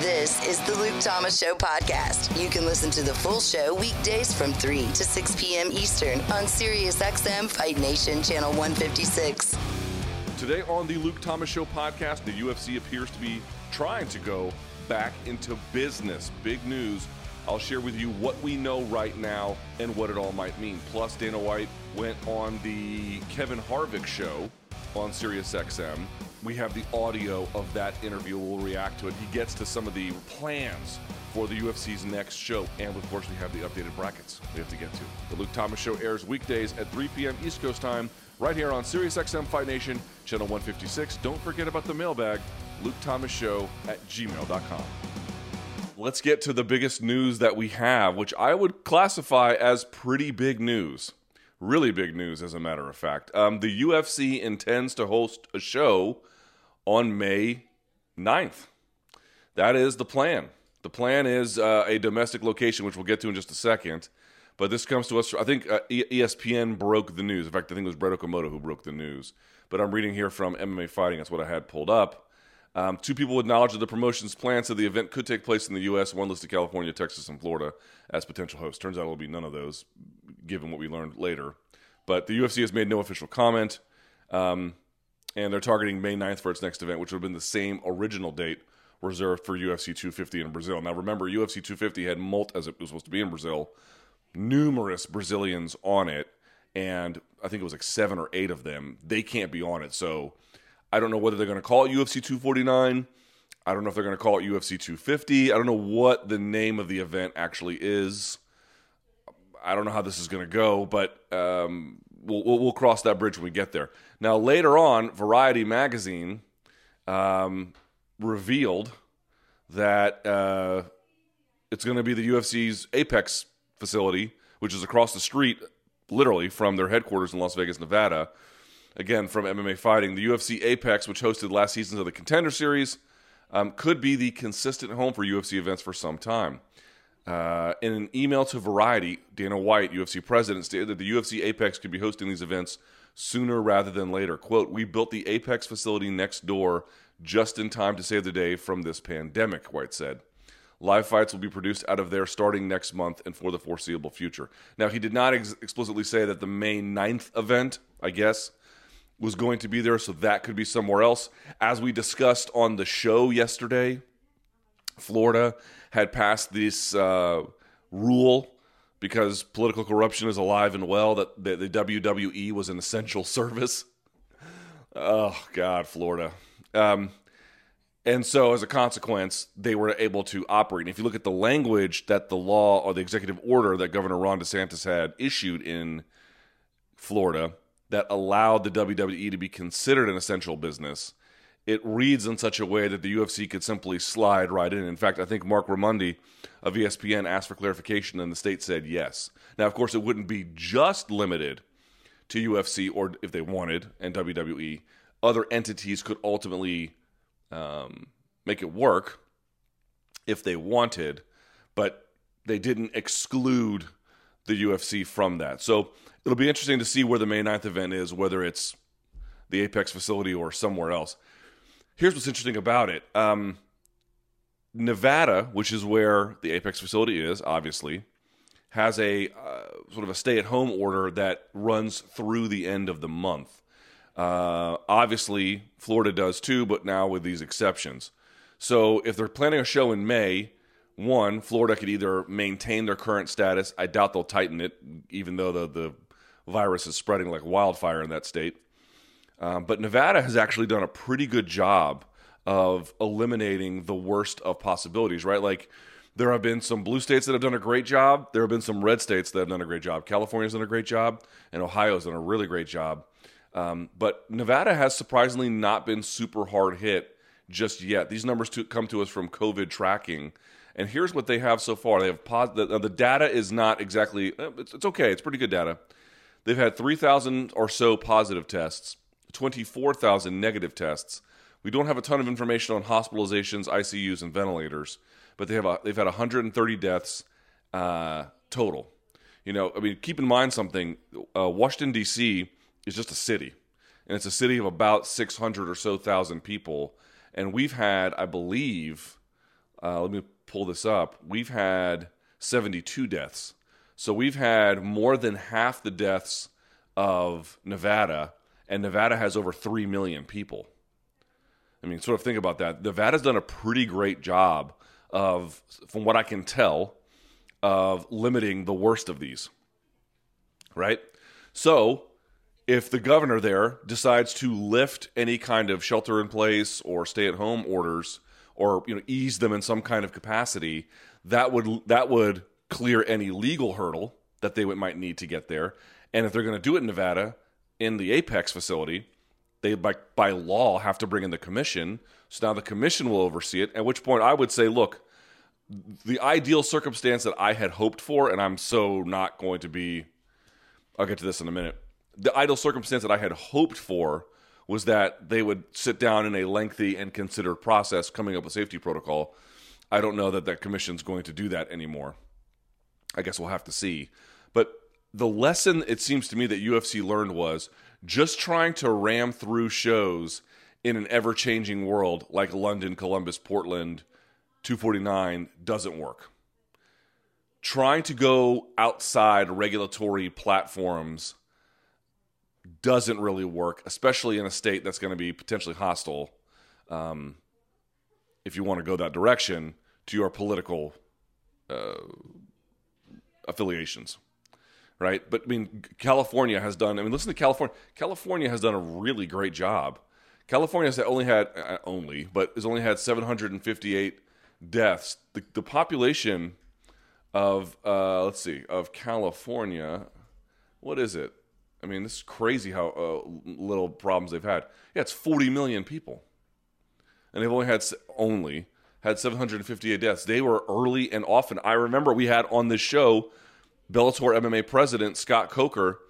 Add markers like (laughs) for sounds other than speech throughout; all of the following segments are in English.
This is the Luke Thomas Show podcast. You can listen to the full show weekdays from 3 to 6 p.m. Eastern on SiriusXM Fight Nation Channel 156. Today on the Luke Thomas Show podcast, the UFC appears to be trying to go back into business. Big news. I'll share with you what we know right now and what it all might mean. Plus, Dana White went on the Kevin Harvick show on SiriusXM. We have the audio of that interview. We'll react to it. He gets to some of the plans for the UFC's next show. And of course, we have the updated brackets we have to get to. The Luke Thomas Show airs weekdays at 3 p.m. East Coast time, right here on SiriusXM Fight Nation, channel 156. Don't forget about the mailbag, Luke Thomas Show at gmail.com. Let's get to the biggest news that we have, which I would classify as pretty big news. Really big news, as a matter of fact. Um, the UFC intends to host a show on May 9th. That is the plan. The plan is uh, a domestic location, which we'll get to in just a second. But this comes to us. I think uh, ESPN broke the news. In fact, I think it was Brett Okamoto who broke the news. But I'm reading here from MMA Fighting. That's what I had pulled up. Um, two people with knowledge of the promotion's plans said the event could take place in the U.S. One listed California, Texas, and Florida as potential hosts. Turns out it'll be none of those, given what we learned later. But the UFC has made no official comment, um, and they're targeting May 9th for its next event, which would have been the same original date reserved for UFC 250 in Brazil. Now, remember, UFC 250 had multi, as it was supposed to be in Brazil, numerous Brazilians on it, and I think it was like seven or eight of them. They can't be on it, so I don't know whether they're going to call it UFC 249. I don't know if they're going to call it UFC 250. I don't know what the name of the event actually is. I don't know how this is going to go, but um, we'll, we'll, we'll, cross that bridge when we get there. Now, later on, Variety magazine um, revealed that uh, it's going to be the UFC's Apex facility, which is across the street, literally, from their headquarters in Las Vegas, Nevada again from MMA Fighting. The UFC Apex, which hosted last seasons of the Contender Series, um, could be the consistent home for UFC events for some time. Uh, in an email to Variety, Dana White, UFC president, stated that the UFC Apex could be hosting these events sooner rather than later. Quote, We built the Apex facility next door just in time to save the day from this pandemic, White said. Live fights will be produced out of there starting next month and for the foreseeable future. Now, he did not ex- explicitly say that the May 9th event, I guess, was going to be there, so that could be somewhere else. As we discussed on the show yesterday, Florida had passed this uh, rule because political corruption is alive and well that the, the WWE was an essential service. Oh, God, Florida. Um, and so, as a consequence, they were able to operate. And if you look at the language that the law or the executive order that Governor Ron DeSantis had issued in Florida, that allowed the WWE to be considered an essential business, it reads in such a way that the UFC could simply slide right in. In fact, I think Marc Raimondi of ESPN asked for clarification, and the state said yes. Now, of course, it wouldn't be just limited to UFC, or if they wanted, and WWE. Other entities could ultimately um, make it work if they wanted, but they didn't exclude the UFC from that. So it'll be interesting to see where the May 9th event is, whether it's the Apex facility or somewhere else. Here's what's interesting about it um, Nevada, which is where the Apex facility is, obviously, has a uh, sort of a stay at home order that runs through the end of the month. Uh, obviously, Florida does too, but now with these exceptions. So if they're planning a show in May, one, Florida could either maintain their current status. I doubt they'll tighten it, even though the, the virus is spreading like wildfire in that state. Um, but Nevada has actually done a pretty good job of eliminating the worst of possibilities, right? Like there have been some blue states that have done a great job. There have been some red states that have done a great job. California's done a great job, and Ohio's done a really great job. Um, but Nevada has surprisingly not been super hard hit just yet. These numbers to, come to us from COVID tracking. And here's what they have so far. They have pos- the, the data is not exactly uh, it's, it's okay. It's pretty good data. They've had 3,000 or so positive tests, 24,000 negative tests. We don't have a ton of information on hospitalizations, ICUs, and ventilators, but they have a, they've had 130 deaths uh, total. You know, I mean, keep in mind something. Uh, Washington D.C. is just a city, and it's a city of about 600 or so thousand people. And we've had, I believe, uh, let me pull this up. We've had 72 deaths. So we've had more than half the deaths of Nevada, and Nevada has over 3 million people. I mean, sort of think about that. Nevada's done a pretty great job of, from what I can tell, of limiting the worst of these. Right? So, if the governor there decides to lift any kind of shelter in place or stay at home orders or you know ease them in some kind of capacity, that would that would clear any legal hurdle that they might need to get there. And if they're going to do it in Nevada in the Apex facility, they by by law have to bring in the commission. So now the commission will oversee it. At which point I would say, look, the ideal circumstance that I had hoped for, and I'm so not going to be. I'll get to this in a minute. The ideal circumstance that I had hoped for was that they would sit down in a lengthy and considered process coming up with safety protocol. I don't know that that commission's going to do that anymore. I guess we'll have to see. But the lesson it seems to me that UFC learned was just trying to ram through shows in an ever changing world like London, Columbus, Portland, 249 doesn't work. Trying to go outside regulatory platforms doesn't really work, especially in a state that's going to be potentially hostile um, if you want to go that direction to your political uh, affiliations right? But I mean, California has done. I mean, listen to California. California has done a really great job. California has only had uh, only, but has only had 758 deaths. The, the population of uh, let's see of California, what is it? I mean, this is crazy how uh, little problems they've had. Yeah, it's 40 million people, and they've only had only had 758 deaths. They were early and often. I remember we had on this show Bellator MMA president Scott Coker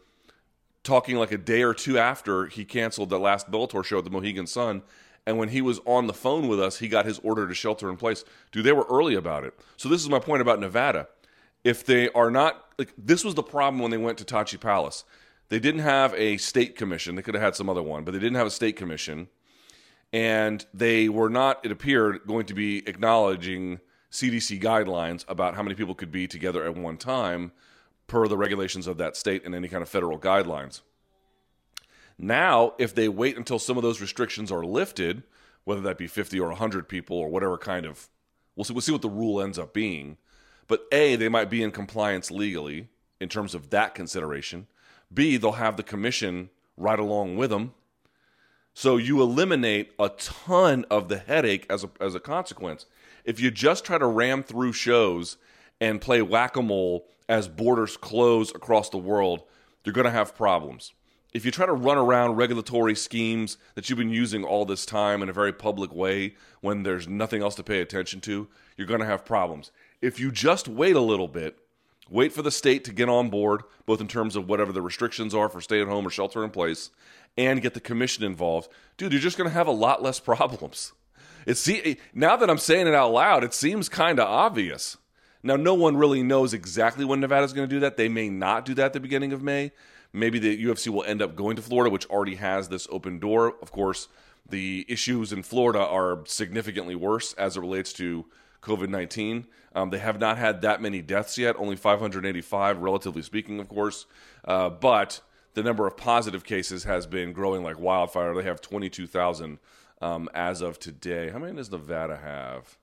talking like a day or two after he canceled the last Bellator show at the Mohegan Sun. And when he was on the phone with us, he got his order to shelter in place. Dude, they were early about it. So this is my point about Nevada. If they are not like this was the problem when they went to Tachi Palace. They didn't have a state commission. They could have had some other one, but they didn't have a state commission. And they were not, it appeared, going to be acknowledging CDC guidelines about how many people could be together at one time per the regulations of that state and any kind of federal guidelines. Now, if they wait until some of those restrictions are lifted, whether that be 50 or 100 people or whatever kind of, we'll see, we'll see what the rule ends up being. But A, they might be in compliance legally in terms of that consideration. B, they'll have the commission right along with them. So you eliminate a ton of the headache as a, as a consequence. If you just try to ram through shows and play whack a mole as borders close across the world, you're going to have problems. If you try to run around regulatory schemes that you've been using all this time in a very public way when there's nothing else to pay attention to, you're going to have problems. If you just wait a little bit, wait for the state to get on board, both in terms of whatever the restrictions are for stay at home or shelter in place, and get the commission involved, dude, you're just going to have a lot less (laughs) problems. It see now that I'm saying it out loud, it seems kind of obvious. Now, no one really knows exactly when Nevada's going to do that. They may not do that at the beginning of May. Maybe the UFC will end up going to Florida, which already has this open door. Of course, the issues in Florida are significantly worse as it relates to COVID 19. Um, they have not had that many deaths yet, only 585, relatively speaking, of course. Uh, but the number of positive cases has been growing like wildfire. They have 22,000 um, as of today. How many does Nevada have?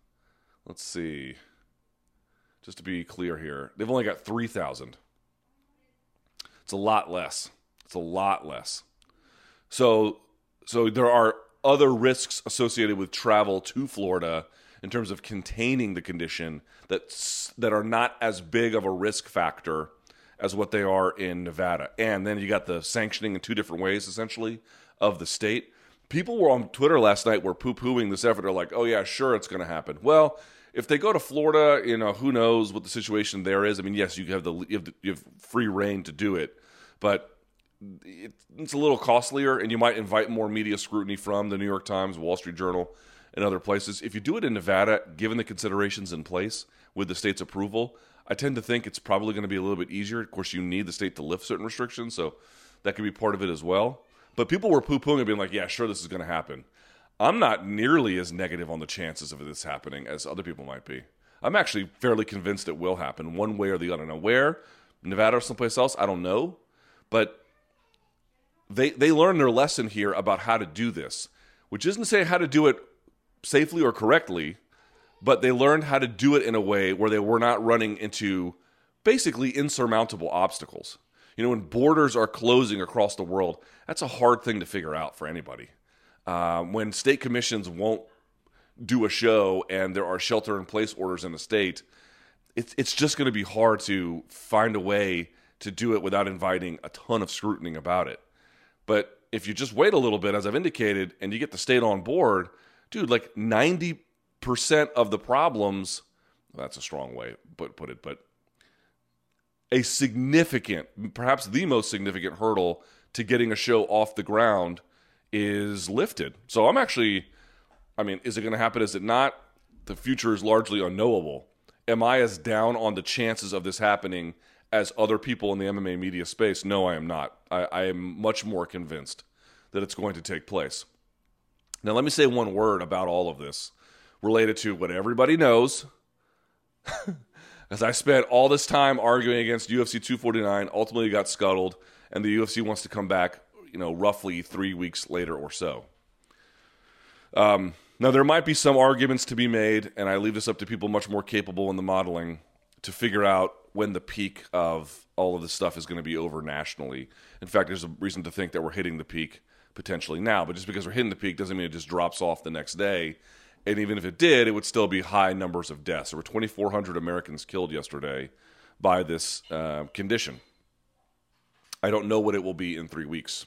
Let's see. Just to be clear here, they've only got 3,000. It's a lot less. It's a lot less. So, so there are other risks associated with travel to Florida in terms of containing the condition that that are not as big of a risk factor as what they are in Nevada. And then you got the sanctioning in two different ways, essentially, of the state people were on Twitter last night were poo pooing this effort. They're like, oh, yeah, sure, it's going to happen. Well, if they go to Florida, you know, who knows what the situation there is. I mean, yes, you have the you have, the, you have free rein to do it, but it's a little costlier, and you might invite more media scrutiny from the New York Times, Wall Street Journal, and other places. If you do it in Nevada, given the considerations in place with the state's approval, I tend to think it's probably going to be a little bit easier. Of course, you need the state to lift certain restrictions, so that could be part of it as well. But people were poo pooing and being like, yeah, sure, this is going to happen. I'm not nearly as negative on the chances of this happening as other people might be. I'm actually fairly convinced it will happen one way or the other. Now, where Nevada or someplace else, I don't know, but they they learned their lesson here about how to do this, which isn't to say how to do it safely or correctly, but they learned how to do it in a way where they were not running into basically insurmountable obstacles. You know, when borders are closing across the world, that's a hard thing to figure out for anybody. Um, when state commissions won't do a show and there are shelter in place orders in the state, it's it's just going to be hard to find a way to do it without inviting a ton of scrutiny about it. But if you just wait a little bit, as I've indicated, and you get the state on board, dude, like ninety percent of the problems. That's a strong way put put it, but a significant, perhaps the most significant hurdle to getting a show off the ground is lifted. So I'm actually, I mean, is it going to happen? Is it not? The future is largely unknowable. Am I as down on the chances of this happening as other people in the MMA media space? No, I am not. I, I am much more convinced that it's going to take place. Now, let me say one word about all of this related to what everybody knows. (laughs) As I spent all this time arguing against UFC 249, ultimately got scuttled, and the UFC wants to come back, you know, roughly three weeks later or so. Um, now, there might be some arguments to be made, and I leave this up to people much more capable in the modeling to figure out when the peak of all of this stuff is going to be over nationally. In fact, there's a reason to think that we're hitting the peak potentially now, but just because we're hitting the peak doesn't mean it just drops off the next day. And even if it did, it would still be high numbers of deaths. There were 2,400 Americans killed yesterday by this uh, condition. I don't know what it will be in three weeks.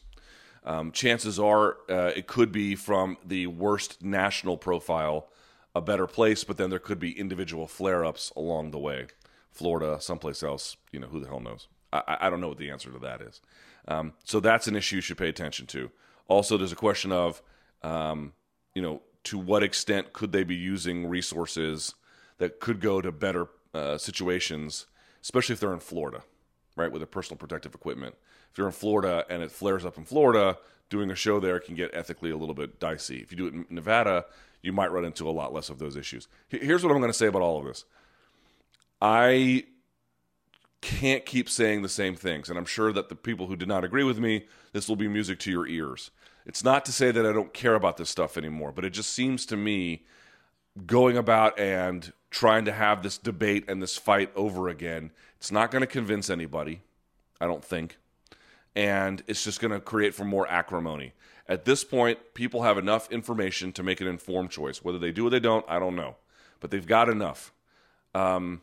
Um, chances are uh, it could be from the worst national profile, a better place, but then there could be individual flare ups along the way. Florida, someplace else, you know, who the hell knows? I, I don't know what the answer to that is. Um, so that's an issue you should pay attention to. Also, there's a question of, um, you know, to what extent could they be using resources that could go to better uh, situations, especially if they're in Florida, right, with their personal protective equipment if you're in Florida and it flares up in Florida, doing a show there can get ethically a little bit dicey. If you do it in Nevada, you might run into a lot less of those issues. Here's what I'm going to say about all of this. I can't keep saying the same things, and I'm sure that the people who did not agree with me, this will be music to your ears. It's not to say that I don't care about this stuff anymore, but it just seems to me going about and trying to have this debate and this fight over again, it's not going to convince anybody, I don't think and it's just going to create for more acrimony. At this point, people have enough information to make an informed choice. Whether they do or they don't, I don't know, but they've got enough. Um,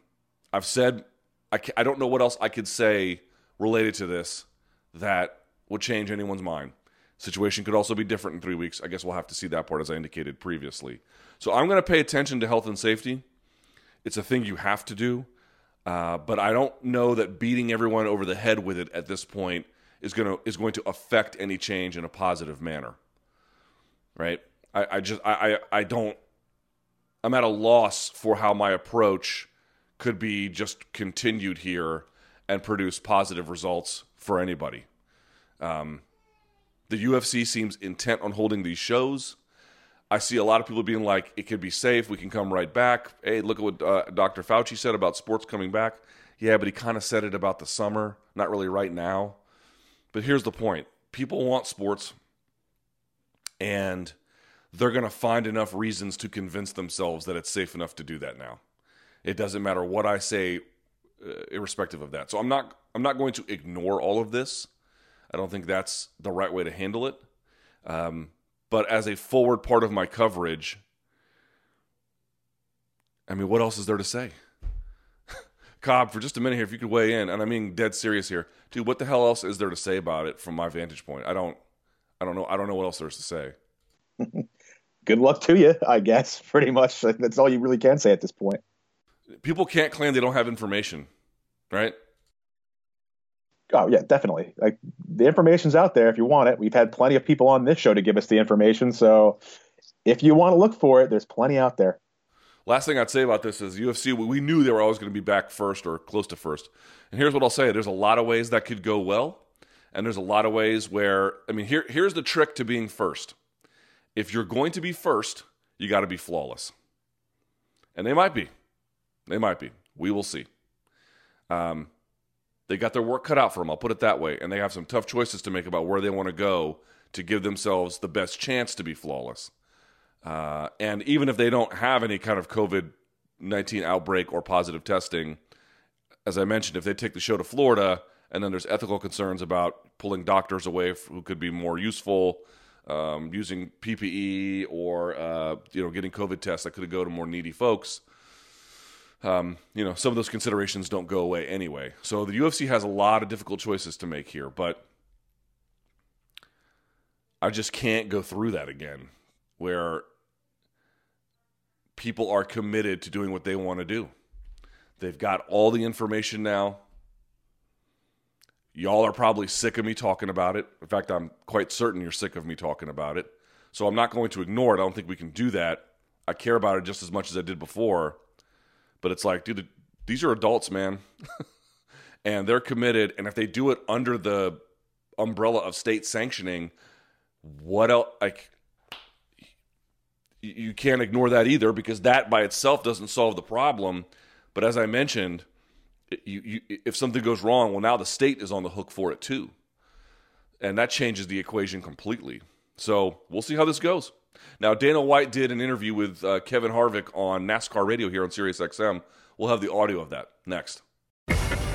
I've said I, I don't know what else I could say related to this that would change anyone's mind. Situation could also be different in three weeks. I guess we'll have to see that part as I indicated previously. So I'm going to pay attention to health and safety. It's a thing you have to do, uh, but I don't know that beating everyone over the head with it at this point is going to is going to affect any change in a positive manner. Right? I, I just I, I I don't I'm at a loss for how my approach could be just continued here and produce positive results for anybody. Um, the UFC seems intent on holding these shows. I see a lot of people being like, it could be safe. We can come right back. Hey, look at what uh, Dr. Fauci said about sports coming back. Yeah, but he kind of said it about the summer, not really right now. But here's the point people want sports, and they're going to find enough reasons to convince themselves that it's safe enough to do that now. It doesn't matter what I say, uh, irrespective of that. So I'm not I'm not going to ignore all of this. I don't think that's the right way to handle it. Um, but as a forward part of my coverage, I mean, what else is there to say? Cobb, for just a minute here, if you could weigh in, and I mean dead serious here, dude. What the hell else is there to say about it from my vantage point? I don't, I don't know. I don't know what else there's to say. (laughs) Good luck to you, I guess. Pretty much, (laughs) that's all you really can say at this point. People can't claim they don't have information, right? Oh yeah, definitely. Like the information's out there if you want it. We've had plenty of people on this show to give us the information, so if you want to look for it, there's plenty out there. Last thing I'd say about this is UFC, we knew they were always going to be back first or close to first. And here's what I'll say there's a lot of ways that could go well. And there's a lot of ways where, I mean, here, here's the trick to being first if you're going to be first, you got to be flawless. And they might be. They might be. We will see. Um, they got their work cut out for them, I'll put it that way. And they have some tough choices to make about where they want to go to give themselves the best chance to be flawless. Uh, and even if they don't have any kind of COVID 19 outbreak or positive testing, as I mentioned, if they take the show to Florida and then there's ethical concerns about pulling doctors away who could be more useful, um, using PPE or uh, you know getting COVID tests that could go to more needy folks. Um, you know, some of those considerations don't go away anyway. So the UFC has a lot of difficult choices to make here, but I just can't go through that again where people are committed to doing what they want to do. They've got all the information now. Y'all are probably sick of me talking about it. In fact, I'm quite certain you're sick of me talking about it. So I'm not going to ignore it. I don't think we can do that. I care about it just as much as I did before. But it's like, dude, these are adults, man. (laughs) and they're committed. And if they do it under the umbrella of state sanctioning, what else? Like, you can't ignore that either because that by itself doesn't solve the problem. But as I mentioned, you, you, if something goes wrong, well, now the state is on the hook for it too. And that changes the equation completely. So we'll see how this goes. Now, Dana White did an interview with uh, Kevin Harvick on NASCAR radio here on SiriusXM. We'll have the audio of that next.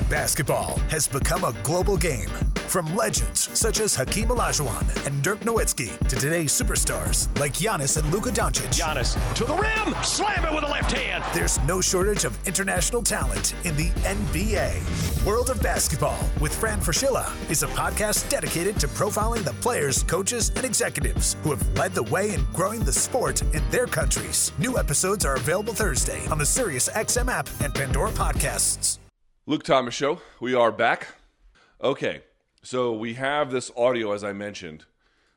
Basketball has become a global game. From legends such as Hakeem Olajuwon and Dirk Nowitzki to today's superstars like Giannis and Luka Doncic. Giannis to the rim, slam it with a left hand. There's no shortage of international talent in the NBA. World of Basketball with Fran Fraschilla is a podcast dedicated to profiling the players, coaches, and executives who have led the way in growing the sport in their countries. New episodes are available Thursday on the SiriusXM app and Pandora Podcasts. Luke Thomas Show. We are back. Okay, so we have this audio, as I mentioned,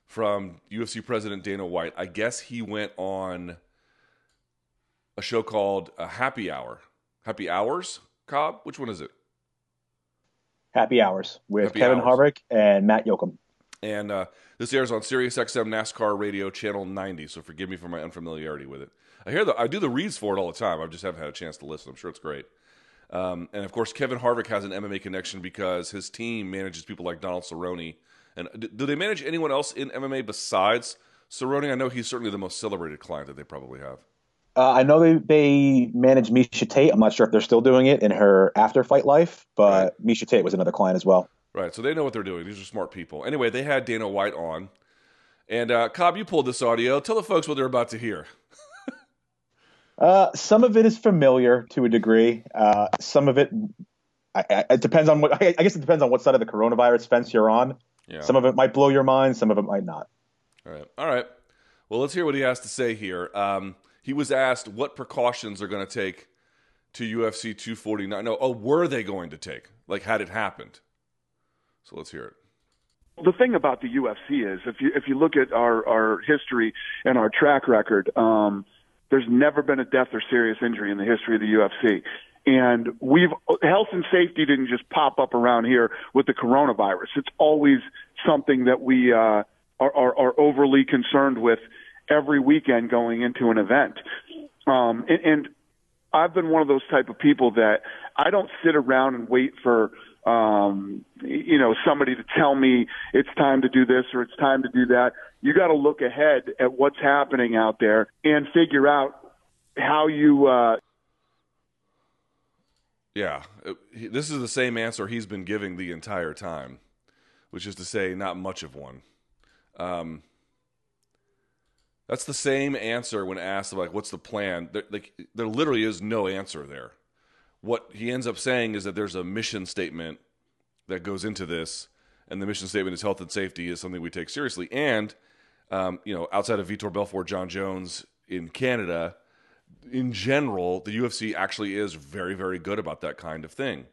from UFC President Dana White. I guess he went on a show called a Happy Hour. Happy Hours, Cobb? Which one is it? Happy Hours with Happy Kevin Hours. Harvick and Matt Yocum. And uh, this airs on SiriusXM NASCAR Radio Channel 90. So forgive me for my unfamiliarity with it. I hear the I do the reads for it all the time. I just haven't had a chance to listen. I'm sure it's great. Um, and of course, Kevin Harvick has an MMA connection because his team manages people like Donald Cerrone. And do they manage anyone else in MMA besides Cerrone? I know he's certainly the most celebrated client that they probably have. Uh, I know they, they managed Miesha Tate. I'm not sure if they're still doing it in her after fight life, but Miesha Tate was another client as well. Right. So they know what they're doing. These are smart people. Anyway, they had Dana White on. And uh, Cobb, you pulled this audio. Tell the folks what they're about to hear. (laughs) Uh, some of it is familiar to a degree. Uh, some of it, I, I, it depends on what. I, (laughs) I guess it depends on what side of the coronavirus fence you're on. Yeah. Some of it might blow your mind. Some of it might not. All right. All right. Well, let's hear what he has to say here. Um, he was asked what precautions are going to take to UFC 249. No, oh, were they going to take? Like, had it happened? So let's hear it. the thing about the UFC is if you if you look at our our history and our track record, um, there's never been a death or serious injury in the history of the UFC. And we've health and safety didn't just pop up around here with the coronavirus. It's always something that we uh, are, are, are overly concerned with every weekend going into an event. Um, and, and I've been one of those type of people that I don't sit around and wait for um, you know somebody to tell me it's time to do this or it's time to do that. You got to look ahead at what's happening out there and figure out how you. Uh, Yeah. This is the same answer he's been giving the entire time, which is to say, not much of one. Um, that's the same answer when asked, like, what's the plan? There, like, there literally is no answer there. What he ends up saying is that there's a mission statement that goes into this, and the mission statement is health and safety is something we take seriously. And, um, you know, outside of Vitor Belfort, Jon Jones in Canada, in general, the UFC actually is very, very good about that kind of thing.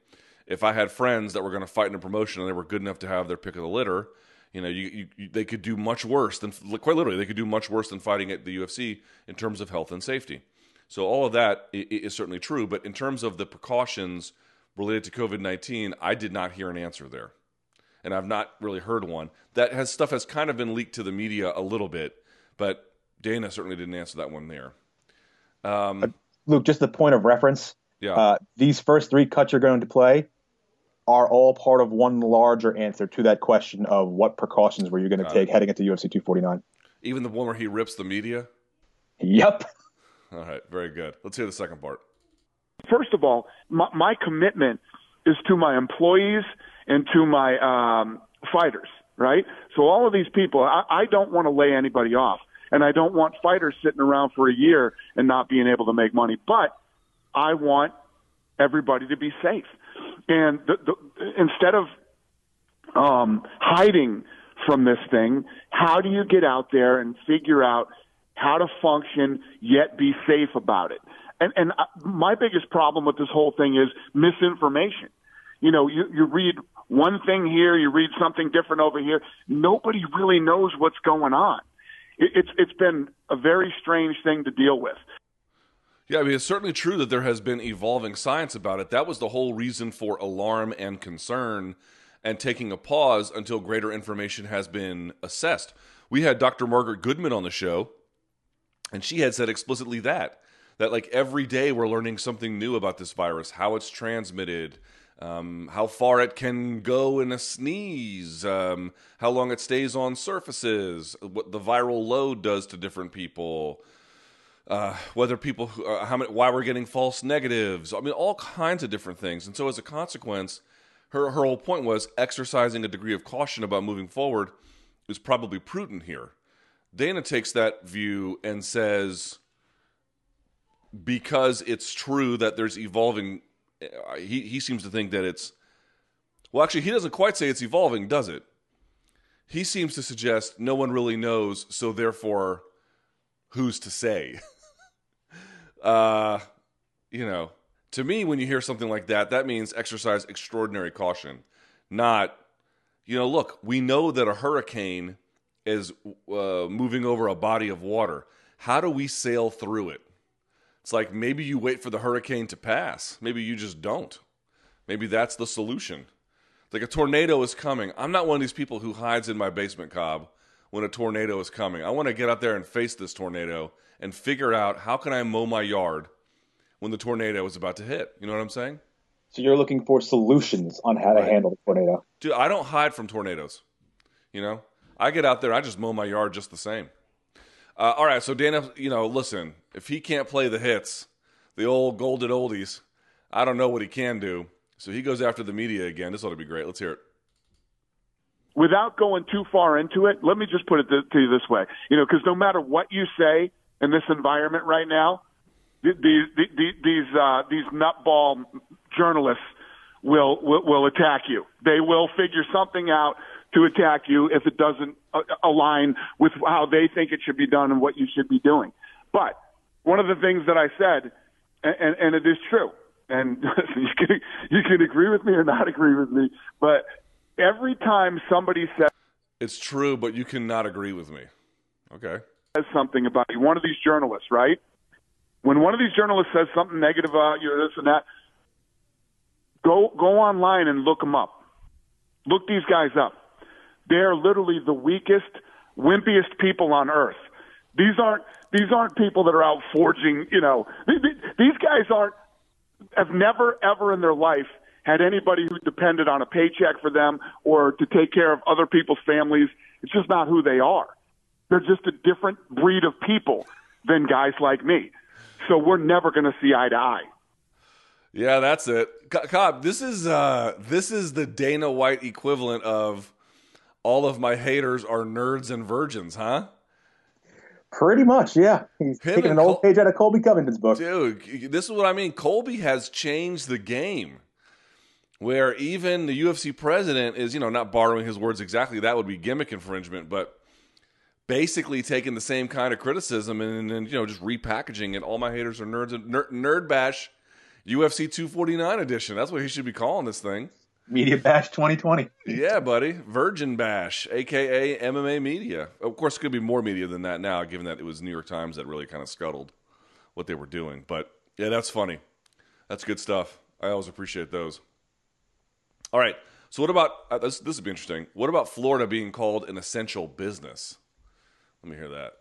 If I had friends that were going to fight in a promotion and they were good enough to have their pick of the litter, you know, you, you, you, they could do much worse than, quite literally, they could do much worse than fighting at the UFC in terms of health and safety. So all of that is certainly true. But in terms of the precautions related to COVID 19, I did not hear an answer there. And I've not really heard one. That has stuff has kind of been leaked to the media a little bit, but Dana certainly didn't answer that one there. Um, Luke, just the point of reference. Yeah. Uh, these first three cuts you're going to play are all part of one larger answer to that question of what precautions were you going to take it. heading into UFC 249. Even the one where he rips the media. Yep. (laughs) All right, very good. Let's hear the second part. First of all, my, my commitment is to my employees and to my um, fighters, right? So all of these people, I, I don't want to lay anybody off, and I don't want fighters sitting around for a year and not being able to make money. But I want everybody to be safe, and the, the, instead of um, hiding from this thing, how do you get out there and figure out how to function yet be safe about it? And, and uh, my biggest problem with this whole thing is misinformation. You know, you, you read one thing here, you read something different over here. Nobody really knows what's going on. It, it's it's been a very strange thing to deal with. Yeah, I mean, it's certainly true that there has been evolving science about it. That was the whole reason for alarm and concern and taking a pause until greater information has been assessed. We had Dr. Margaret Goodman on the show, and she had said explicitly that that like every day we're learning something new about this virus, how it's transmitted, um, how far it can go in a sneeze, um, how long it stays on surfaces, what the viral load does to different people, uh, whether people, uh, how many, why we're getting false negatives. I mean, all kinds of different things. And so, as a consequence, her her whole point was exercising a degree of caution about moving forward is probably prudent here. Dana takes that view and says because it's true that there's evolving he he seems to think that it's well actually he doesn't quite say it's evolving does it? He seems to suggest no one really knows so therefore who's to say? (laughs) Uh you know to me when you hear something like that that means exercise extraordinary caution. Not you know look we know that a hurricane is uh, moving over a body of water. How do we sail through it it's like maybe you wait for the hurricane to pass. Maybe you just don't. Maybe that's the solution. Like a tornado is coming. I'm not one of these people who hides in my basement Cobb when a tornado is coming. I want to get out there and face this tornado and figure out how can I mow my yard when the tornado is about to hit. You know what I'm saying? So you're looking for solutions on how to right. handle the tornado. Dude, I don't hide from tornadoes. You know, I get out there, I just mow my yard just the same. Uh, all right, so Dana, you know, listen, if he can't play the hits, the old golden oldies, I don't know what he can do. So he goes after the media again. This ought to be great. Let's hear it. Without going too far into it, let me just put it to you this way. You know, because no matter what you say in this environment right now, these these these, uh, these nutball journalists will, will will attack you. They will figure something out to attack you if it doesn't align with how they think it should be done and what you should be doing. But one of the things that I said, and, and it is true, and (laughs) you can you can agree with me or not agree with me, but every time somebody says it's true, but you cannot agree with me. Okay. Says something about you. One of these journalists, right? When one of these journalists says something negative about you, this and that, go go online and look them up. Look these guys up. They're literally the weakest, wimpiest people on earth. These aren't these aren't people that are out forging. You know, these guys aren't have never ever in their life had anybody who depended on a paycheck for them or to take care of other people's families. It's just not who they are. They're just a different breed of people than guys like me. So we're never going to see eye to eye. Yeah, that's it. Cobb, this is uh this is the Dana White equivalent of all of my haters are nerds and virgins, huh? Pretty much, yeah. He's Him taking an old page out of Colby Covington's book. Dude, this is what I mean. Colby has changed the game. Where even the UFC president is, you know, not borrowing his words exactly, that would be gimmick infringement, but basically taking the same kind of criticism and, and you know, just repackaging it. All my haters are nerds and nerd, nerd bash UFC 249 edition. That's what he should be calling this thing. Media Bash 2020. yeah, buddy. Virgin Bash, aka MMA Media. Of course, it could be more media than that now, given that it was New York Times that really kind of scuttled what they were doing. But yeah, that's funny. That's good stuff. I always appreciate those. All right. So, what about uh, this? This would be interesting. What about Florida being called an essential business? Let me hear that.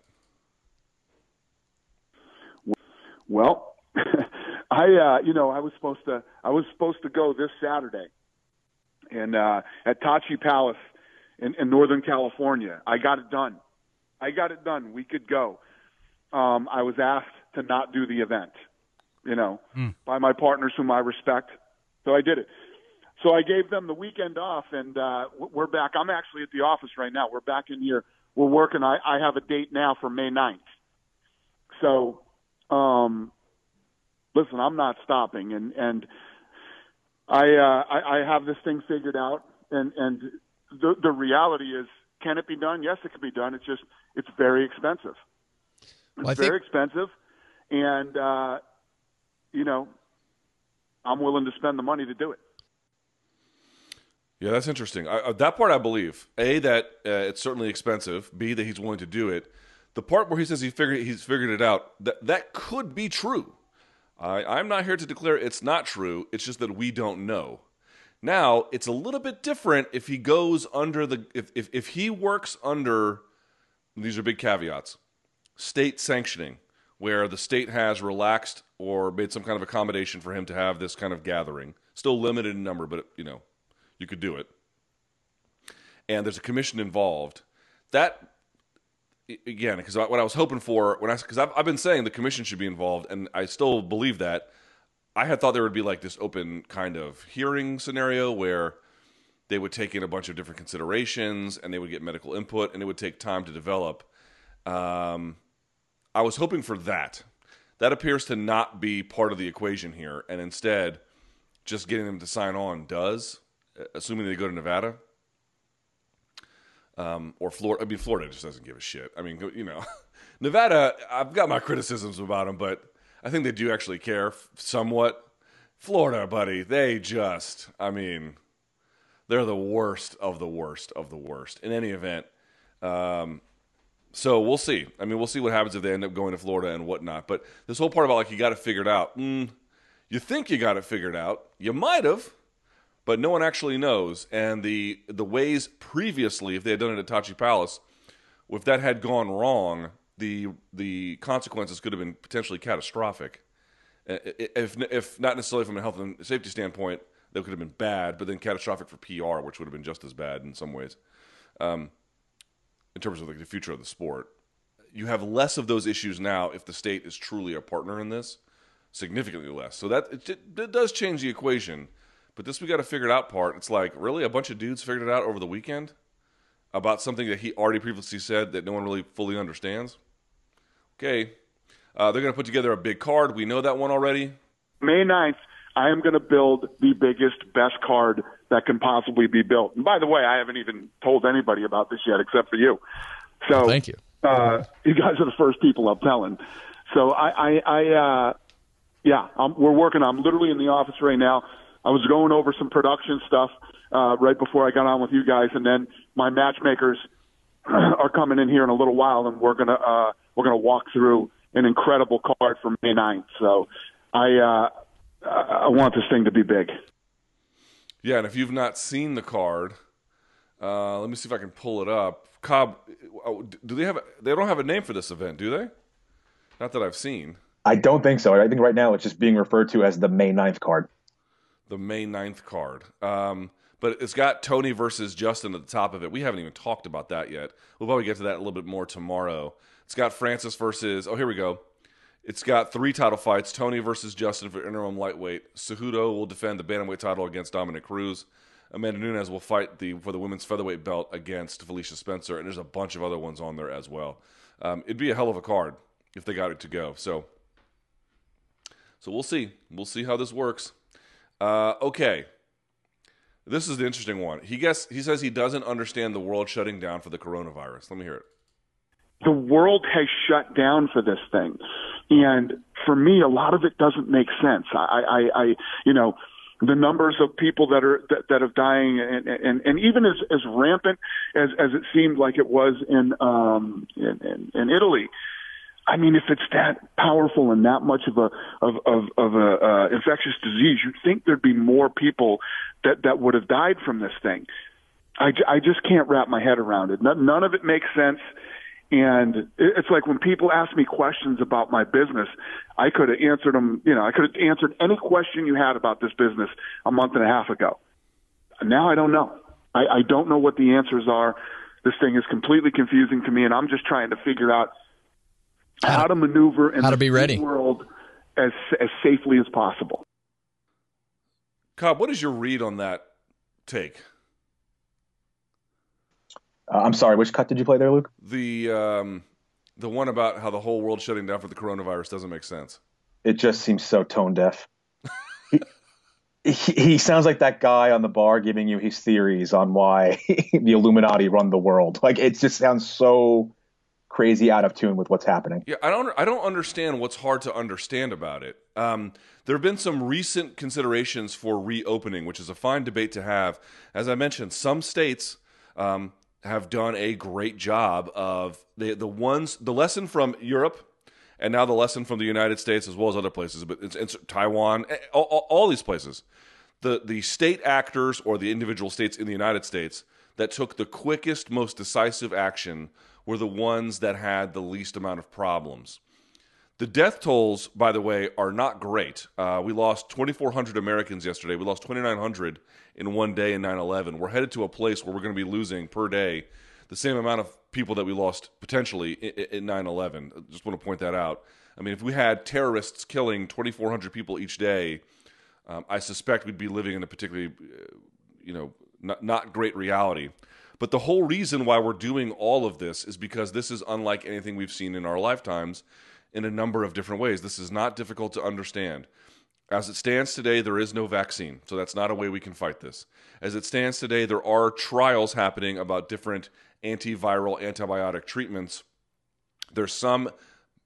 Well, (laughs) I uh, you know I was supposed to I was supposed to go this Saturday, and uh, at Tachi Palace in, in Northern California, I got it done. I got it done. We could go. Um, I was asked to not do the event, you know, mm. by my partners whom I respect. So I did it. So I gave them the weekend off, and uh, we're back. I'm actually at the office right now. We're back in here. We're working. I, I have a date now for May 9th. So, um, listen, I'm not stopping, and and I, uh, I I have this thing figured out, and and the the reality is, can it be done? Yes, it can be done. It's just it's very expensive. It's well, very think... expensive, and uh, you know, I'm willing to spend the money to do it. Yeah, that's interesting. I, uh, that part I believe. A that uh, it's certainly expensive. B that he's willing to do it. The part where he says he figured he's figured it out that that could be true. I, I'm not here to declare it's not true. It's just that we don't know. Now it's a little bit different if he goes under the if if, if he works under these are big caveats state sanctioning where the state has relaxed or made some kind of accommodation for him to have this kind of gathering still limited in number but you know you could do it and there's a commission involved that again because what i was hoping for when i because I've, I've been saying the commission should be involved and i still believe that i had thought there would be like this open kind of hearing scenario where they would take in a bunch of different considerations and they would get medical input and it would take time to develop um, I was hoping for that. That appears to not be part of the equation here, and instead, just getting them to sign on does, assuming they go to Nevada um, or Florida. I mean, Florida just doesn't give a shit. I mean, you know, (laughs) Nevada. I've got my criticisms about them, but I think they do actually care somewhat. Florida, buddy, they just. I mean, they're the worst of the worst of the worst. In any event, um, so we'll see. I mean, we'll see what happens if they end up going to Florida and whatnot. But this whole part about like you got it figured out. Mm, you think you got it figured out. You might have, but no one actually knows. And the the ways previously, if they had done it at Tachi Palace, if that had gone wrong, the the consequences could have been potentially catastrophic. If if not necessarily from a health and safety standpoint, that could have been bad, but then catastrophic for PR, which would have been just as bad in some ways. Um, in terms of like the future of the sport. You have less of those issues now if the state is truly a partner in this, significantly less. So that it, it does change the equation. But this we got to figure it out part. It's like really a bunch of dudes figured it out over the weekend about something that he already previously said that no one really fully understands. Okay, uh, they're going to put together a big card. We know that one already. May 9th, I am going to build the biggest, best card that can possibly be built. And by the way, I haven't even told anybody about this yet, except for you. So well, thank you. Uh, you guys are the first people I'm telling. So I, I, I uh, yeah, I'm, we're working. I'm literally in the office right now. I was going over some production stuff uh, right before I got on with you guys, and then my matchmakers (clears throat) are coming in here in a little while, and we're gonna uh, we're gonna walk through an incredible card for May 9th. So I uh, I want this thing to be big. Yeah, and if you've not seen the card, uh, let me see if I can pull it up. Cobb, oh, do they have? A, they don't have a name for this event, do they? Not that I've seen. I don't think so. I think right now it's just being referred to as the May 9th card. The May 9th card. Um, but it's got Tony versus Justin at the top of it. We haven't even talked about that yet. We'll probably get to that a little bit more tomorrow. It's got Francis versus. Oh, here we go. It's got three title fights: Tony versus Justin for interim lightweight. Cejudo will defend the bantamweight title against Dominick Cruz. Amanda Nunes will fight the for the women's featherweight belt against Felicia Spencer, and there's a bunch of other ones on there as well. Um, it'd be a hell of a card if they got it to go. So, so we'll see. We'll see how this works. Uh, okay, this is the interesting one. He guess he says he doesn't understand the world shutting down for the coronavirus. Let me hear it. The world has shut down for this thing. And for me, a lot of it doesn't make sense. I, I, I you know, the numbers of people that are that, that dying and, and and even as as rampant as as it seemed like it was in um in, in, in Italy I mean if it's that powerful and that much of a of of, of a uh, infectious disease you'd think there'd be more people that that would have died from this thing I, I just can't wrap my head around it none, none of it makes sense And it's like when people ask me questions about my business, I could have answered them, you know, I could have answered any question you had about this business a month and a half ago. Now I don't know. I, I don't know what the answers are. This thing is completely confusing to me, and I'm just trying to figure out how, how to, maneuver in how to be ready world as as safely as possible. Cobb, what is your read on that take? Uh, I'm sorry, which cut did you play there, Luke? The um, the one about how the whole world shutting down for the coronavirus doesn't make sense. It just seems so tone deaf. he, he, he sounds like that guy on the bar giving you his theories on why (laughs) the Illuminati run the world. Like it just sounds so crazy out of tune with what's happening. Yeah, I don't I don't understand what's hard to understand about it. Um, there have been some recent considerations for reopening, which is a fine debate to have. As I mentioned, some states um, have done a great job of the the ones the lesson from Europe and now the lesson from the United States as well as other places, but it's, it's Taiwan, eh, all, all, all, these places. The the state actors or the individual states in the United States that took the quickest, most decisive action were the ones that had the least amount of problems. The death tolls, by the way, are not great. Uh, we lost 2,400 Americans yesterday. We lost 2,900 in one day in 9 11. We're headed to a place where we're going to be losing per day the same amount of people that we lost potentially in 9 11. Just want to point that out. I mean, if we had terrorists killing 2,400 people each day, um, I suspect we'd be living in a particularly, uh, you know, not, not great reality. But the whole reason why we're doing all of this is because this is unlike anything we've seen in our lifetimes in a number of different ways. This is not difficult to understand. As it stands today, there is no vaccine, so that's not a way we can fight this. As it stands today, there are trials happening about different antiviral antibiotic treatments. There's some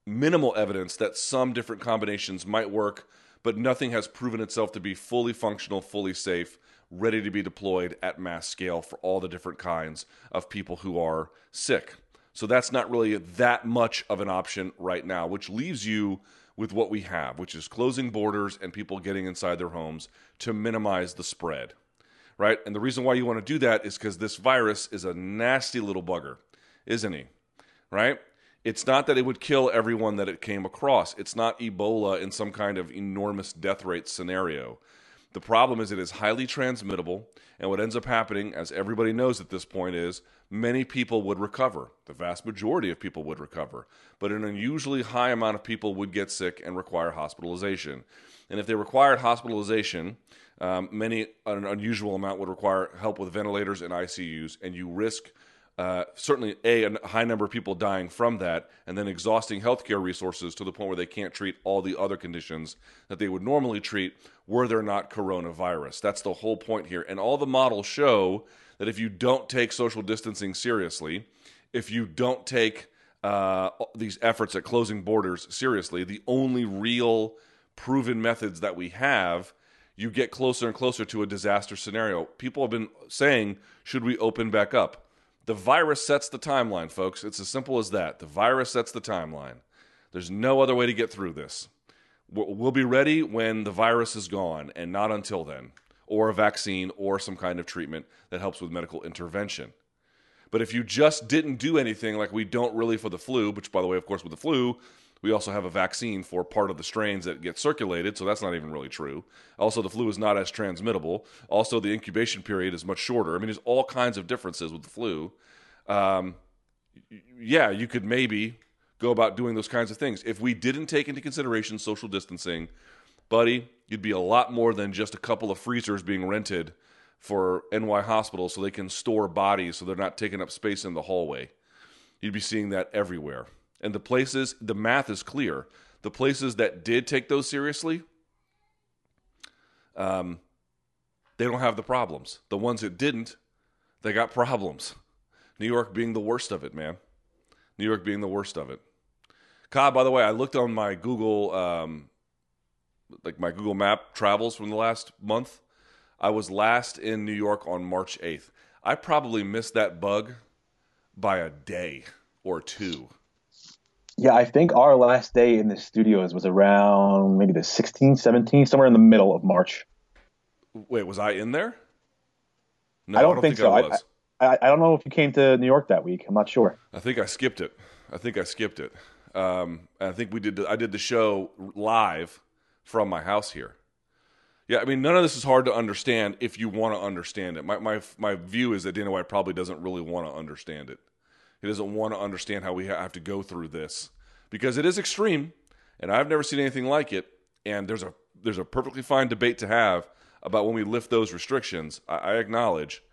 minimal evidence that some different combinations might work, but nothing has proven itself to be fully functional, fully safe, ready to be deployed at mass scale for all the different kinds of people who are sick. So that's not really that much of an option right now, which leaves you with what we have, which is closing borders and people getting inside their homes to minimize the spread. Right? And the reason why you want to do that is because this virus is a nasty little bugger, isn't he? Right? It's not that it would kill everyone that it came across. It's not Ebola in some kind of enormous death rate scenario. The problem is it is highly transmittable, and what ends up happening, as everybody knows at this point, is many people would recover. The vast majority of people would recover, but an unusually high amount of people would get sick and require hospitalization. And if they required hospitalization, um, many an unusual amount would require help with ventilators and ICUs, and you risk uh, certainly a, a high number of people dying from that, and then exhausting healthcare resources to the point where they can't treat all the other conditions that they would normally treat were there not coronavirus. That's the whole point here. And all the models show that if you don't take social distancing seriously, if you don't take uh, these efforts at closing borders seriously, the only real proven methods that we have, you get closer and closer to a disaster scenario. People have been saying, should we open back up? The virus sets the timeline, folks. It's as simple as that. The virus sets the timeline. There's no other way to get through this. We'll be ready when the virus is gone and not until then, or a vaccine or some kind of treatment that helps with medical intervention. But if you just didn't do anything like we don't really for the flu, which, by the way, of course, with the flu, we also have a vaccine for part of the strains that get circulated, so that's not even really true. Also, the flu is not as transmittable. Also, the incubation period is much shorter. I mean, there's all kinds of differences with the flu. Um, yeah, you could maybe go about doing those kinds of things. If we didn't take into consideration social distancing, buddy, you'd be a lot more than just a couple of freezers being rented for NY hospitals so they can store bodies so they're not taking up space in the hallway. You'd be seeing that everywhere. And the places, the math is clear. The places that did take those seriously, um, they don't have the problems. The ones that didn't, they got problems. New York being the worst of it, man. New York being the worst of it. Cobb, by the way, I looked on my Google, um, like my Google Map travels from the last month. I was last in New York on March 8th. I probably missed that bug by a day or two. Yeah, I think our last day in the studios was around maybe the 16th, 17th, somewhere in the middle of March. Wait, was I in there? No, I don't, I don't think, think, so. I, I, I, don't know if you came to New York that week. I'm not sure. I think I skipped it. I think I skipped it. Um, I think we did. I did the show live from my house here. Yeah, I mean, none of this is hard to understand if you want to understand it. My my my view is that Dana White probably doesn't really want to understand it. He doesn't want to understand how we have to go through this because it is extreme, and I've never seen anything like it. And there's a there's a perfectly fine debate to have about when we lift those restrictions. I, I acknowledge,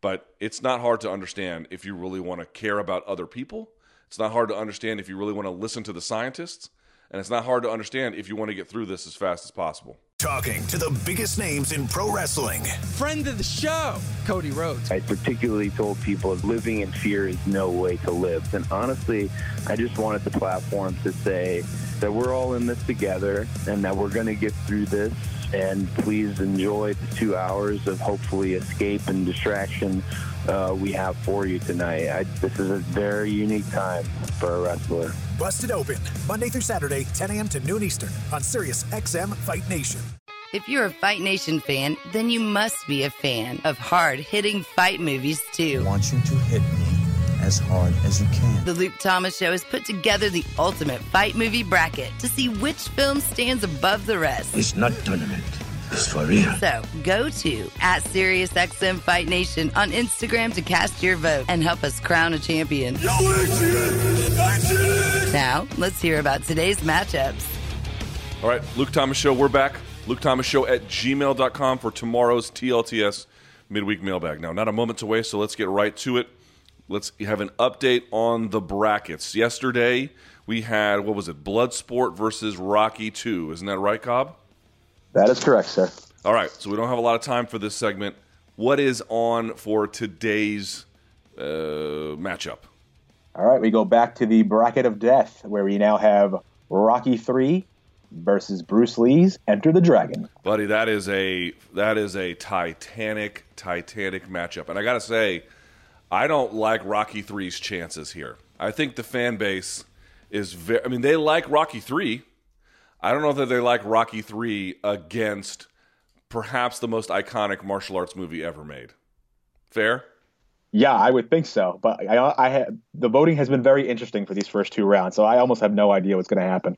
but it's not hard to understand if you really want to care about other people. It's not hard to understand if you really want to listen to the scientists, and it's not hard to understand if you want to get through this as fast as possible. Talking to the biggest names in pro wrestling. Friend of the show, Cody Rhodes. I particularly told people living in fear is no way to live. And honestly, I just wanted the platform to say that we're all in this together and that we're going to get through this. And please enjoy the two hours of hopefully escape and distraction uh, we have for you tonight. I, this is a very unique time for a wrestler. Busted Open, Monday through Saturday, 10 a.m. to noon Eastern on Sirius XM Fight Nation. If you're a Fight Nation fan, then you must be a fan of hard hitting fight movies too. I want you to hit me as hard as you can. The Luke Thomas Show has put together the ultimate fight movie bracket to see which film stands above the rest. It's not tournament. It's for real. So go to at SiriusXM Fight Nation on Instagram to cast your vote and help us crown a champion. Now, let's hear about today's matchups. All right, Luke Thomas Show, we're back. Luke Thomas Show at gmail.com for tomorrow's TLTS midweek mailbag. Now, not a moment to waste, so let's get right to it. Let's have an update on the brackets. Yesterday, we had, what was it, Bloodsport versus Rocky 2. Isn't that right, Cobb? That is correct, sir. All right, so we don't have a lot of time for this segment. What is on for today's uh, matchup? All right, we go back to the bracket of death, where we now have Rocky Three versus Bruce Lee's Enter the Dragon. Buddy, that is a that is a titanic, titanic matchup. And I gotta say, I don't like Rocky 3's chances here. I think the fan base is very I mean, they like Rocky 3. I don't know that they like Rocky 3 against perhaps the most iconic martial arts movie ever made. Fair? Yeah, I would think so. But I, I have, the voting has been very interesting for these first two rounds, so I almost have no idea what's going to happen.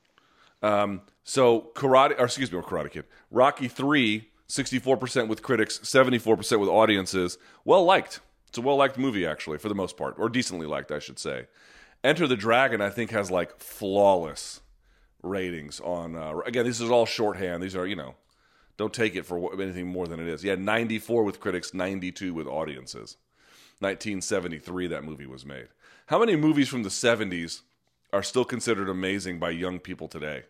Um, so karate, or excuse me, Karate Kid, Rocky Three, 64% with critics, 74% with audiences. Well liked. It's a well liked movie, actually, for the most part, or decently liked, I should say. Enter the Dragon, I think, has like flawless ratings on. Uh, again, this is all shorthand. These are, you know, don't take it for anything more than it is. Yeah, 94 with critics, 92 with audiences. 1973, that movie was made. How many movies from the 70s are still considered amazing by young people today?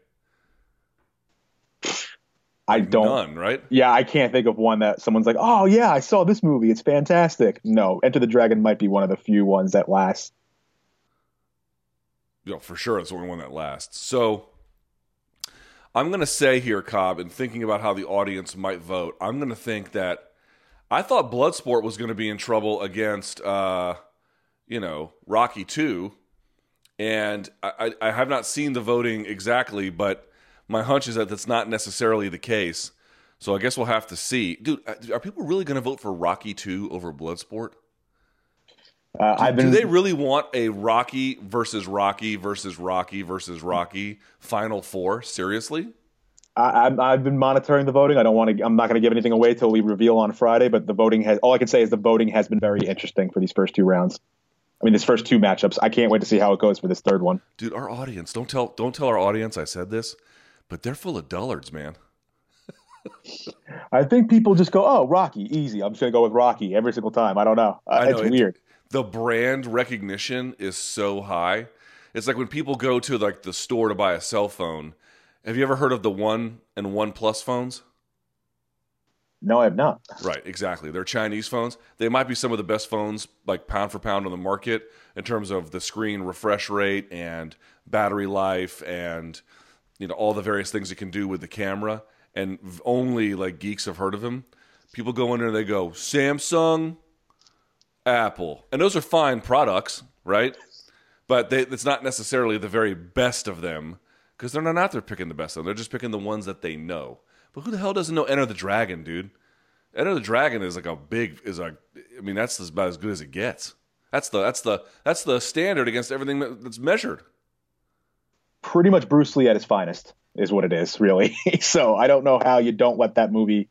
I don't. None, right? Yeah, I can't think of one that someone's like, "Oh yeah, I saw this movie. It's fantastic." No, Enter the Dragon might be one of the few ones that lasts. You know, for sure, it's the only one that lasts. So, I'm going to say here, Cobb, and thinking about how the audience might vote, I'm going to think that I thought Bloodsport was going to be in trouble against, uh, you know, Rocky Two, and I, I have not seen the voting exactly, but my hunch is that that's not necessarily the case. So I guess we'll have to see. Dude, are people really going to vote for Rocky 2 over Bloodsport? Uh, do, I've been, do they really want a Rocky versus Rocky versus Rocky versus Rocky Final Four? Seriously? I, have been monitoring the voting. I don't want to. I'm not going to give anything away till we reveal on Friday. But the voting has. All I can say is the voting has been very interesting for these first two rounds. I mean, these first two matchups. I can't wait to see how it goes for this third one. Dude, our audience. Don't tell. Don't tell our audience I said this, but they're full of dullards, man. (laughs) I think people just go, "Oh, Rocky, easy." I'm just going to go with Rocky every single time. I don't know. Uh, I know it's weird. The brand recognition is so high. It's like when people go to like the store to buy a cell phone. Have you ever heard of the One and One Plus phones? No, I have not. Right, exactly. They're Chinese phones. They might be some of the best phones, like pound for pound on the market, in terms of the screen refresh rate and battery life, and you know all the various things it can do with the camera. And only like geeks have heard of them. People go in there and they go Samsung, Apple, and those are fine products, right? But they, it's not necessarily the very best of them because they're not out there picking the best of them. They're just picking the ones that they know. But who the hell doesn't know Enter the Dragon, dude? Enter the Dragon is like a big is a I mean, that's about as good as it gets. That's the that's the that's the standard against everything that's measured. Pretty much Bruce Lee at his finest is what it is, really. (laughs) so I don't know how you don't let that movie.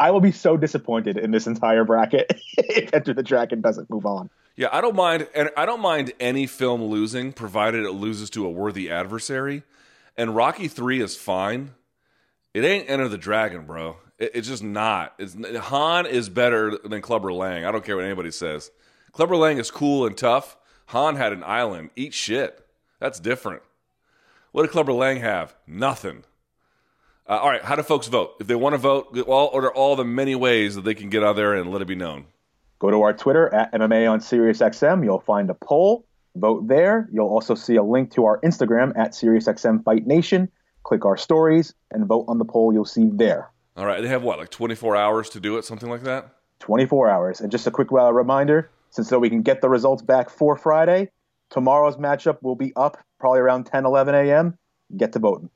I will be so disappointed in this entire bracket (laughs) if Enter the Dragon doesn't move on. Yeah, I don't mind, and I don't mind any film losing, provided it loses to a worthy adversary. And Rocky Three is fine. It ain't Enter the Dragon, bro. It, it's just not. It's, Han is better than Clubber Lang. I don't care what anybody says. Clubber Lang is cool and tough. Han had an island. Eat shit. That's different. What did Clubber Lang have? Nothing. Uh, all right, how do folks vote? If they want to vote, well, order all the many ways that they can get out there and let it be known. Go to our Twitter at MMA on SiriusXM. You'll find a poll. Vote there. You'll also see a link to our Instagram at SiriusXM Fight Nation. Click our stories and vote on the poll you'll see there. All right, they have what, like 24 hours to do it, something like that? 24 hours. And just a quick uh, reminder since so we can get the results back for Friday, tomorrow's matchup will be up probably around 10, 11 a.m. Get to voting.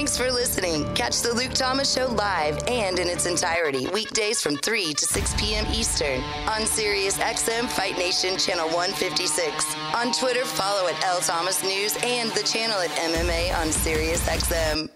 Thanks for listening. Catch the Luke Thomas Show live and in its entirety weekdays from 3 to 6 p.m. Eastern on Sirius XM Fight Nation Channel 156. On Twitter, follow at L Thomas News and the channel at MMA on Sirius XM.